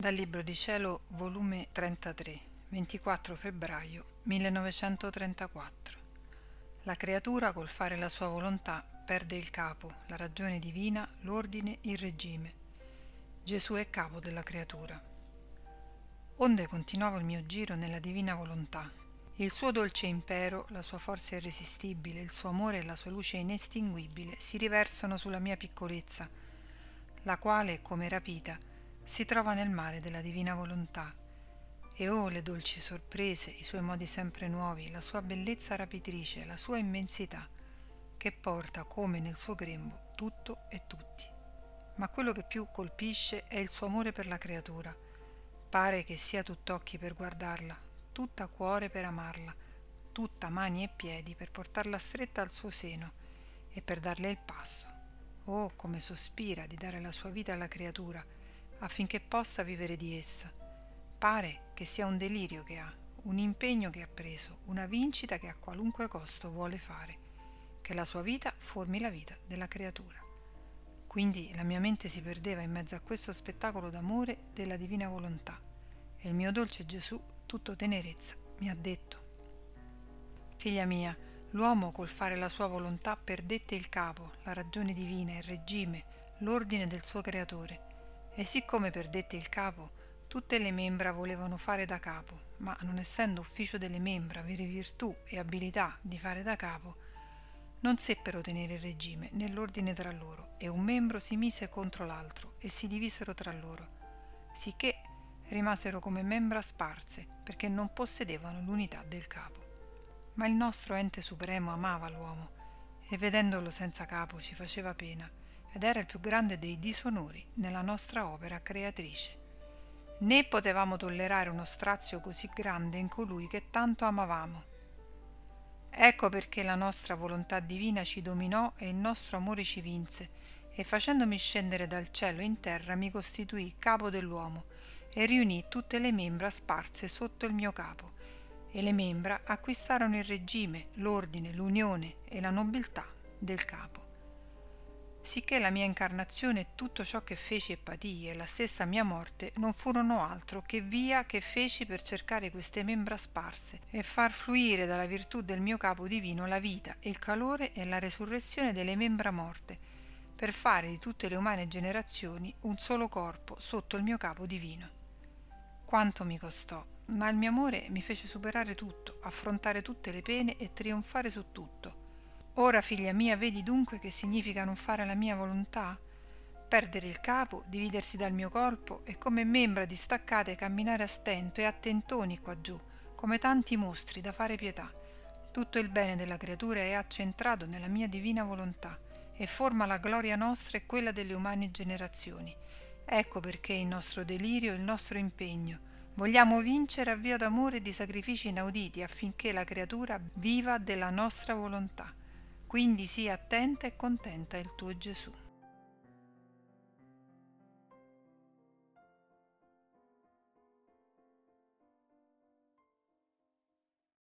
Dal Libro di Cielo, volume 33, 24 febbraio 1934. La creatura col fare la sua volontà perde il capo, la ragione divina, l'ordine, il regime. Gesù è capo della creatura. Onde continuavo il mio giro nella divina volontà. Il suo dolce impero, la sua forza irresistibile, il suo amore e la sua luce inestinguibile si riversano sulla mia piccolezza, la quale, come rapita, si trova nel mare della divina volontà. E oh le dolci sorprese, i suoi modi sempre nuovi, la sua bellezza rapitrice, la sua immensità, che porta come nel suo grembo tutto e tutti. Ma quello che più colpisce è il suo amore per la creatura. Pare che sia tutt'occhi per guardarla, tutta cuore per amarla, tutta mani e piedi per portarla stretta al suo seno e per darle il passo. Oh, come sospira di dare la sua vita alla creatura, affinché possa vivere di essa. Pare che sia un delirio che ha, un impegno che ha preso, una vincita che a qualunque costo vuole fare, che la sua vita formi la vita della creatura. Quindi la mia mente si perdeva in mezzo a questo spettacolo d'amore della divina volontà e il mio dolce Gesù, tutto tenerezza, mi ha detto, Figlia mia, l'uomo col fare la sua volontà perdette il capo, la ragione divina, il regime, l'ordine del suo creatore e siccome perdette il capo, tutte le membra volevano fare da capo, ma non essendo ufficio delle membra avere virtù e abilità di fare da capo, non seppero tenere il regime né l'ordine tra loro, e un membro si mise contro l'altro e si divisero tra loro, sicché rimasero come membra sparse, perché non possedevano l'unità del capo. Ma il nostro ente supremo amava l'uomo, e vedendolo senza capo ci faceva pena, ed era il più grande dei disonori nella nostra opera creatrice. Né potevamo tollerare uno strazio così grande in colui che tanto amavamo. Ecco perché la nostra volontà divina ci dominò e il nostro amore ci vinse, e facendomi scendere dal cielo in terra mi costituì capo dell'uomo e riunì tutte le membra sparse sotto il mio capo, e le membra acquistarono il regime, l'ordine, l'unione e la nobiltà del capo sicché la mia incarnazione e tutto ciò che feci e patii e la stessa mia morte non furono altro che via che feci per cercare queste membra sparse e far fluire dalla virtù del mio capo divino la vita, il calore e la resurrezione delle membra morte, per fare di tutte le umane generazioni un solo corpo sotto il mio capo divino. Quanto mi costò, ma il mio amore mi fece superare tutto, affrontare tutte le pene e trionfare su tutto Ora, figlia mia, vedi dunque che significa non fare la mia volontà? Perdere il capo, dividersi dal mio corpo e come membra distaccate camminare a stento e a tentoni qua giù, come tanti mostri da fare pietà. Tutto il bene della creatura è accentrato nella mia divina volontà e forma la gloria nostra e quella delle umane generazioni. Ecco perché il nostro delirio il nostro impegno. Vogliamo vincere a via d'amore e di sacrifici inauditi affinché la creatura viva della nostra volontà. Quindi sii attenta e contenta il tuo Gesù.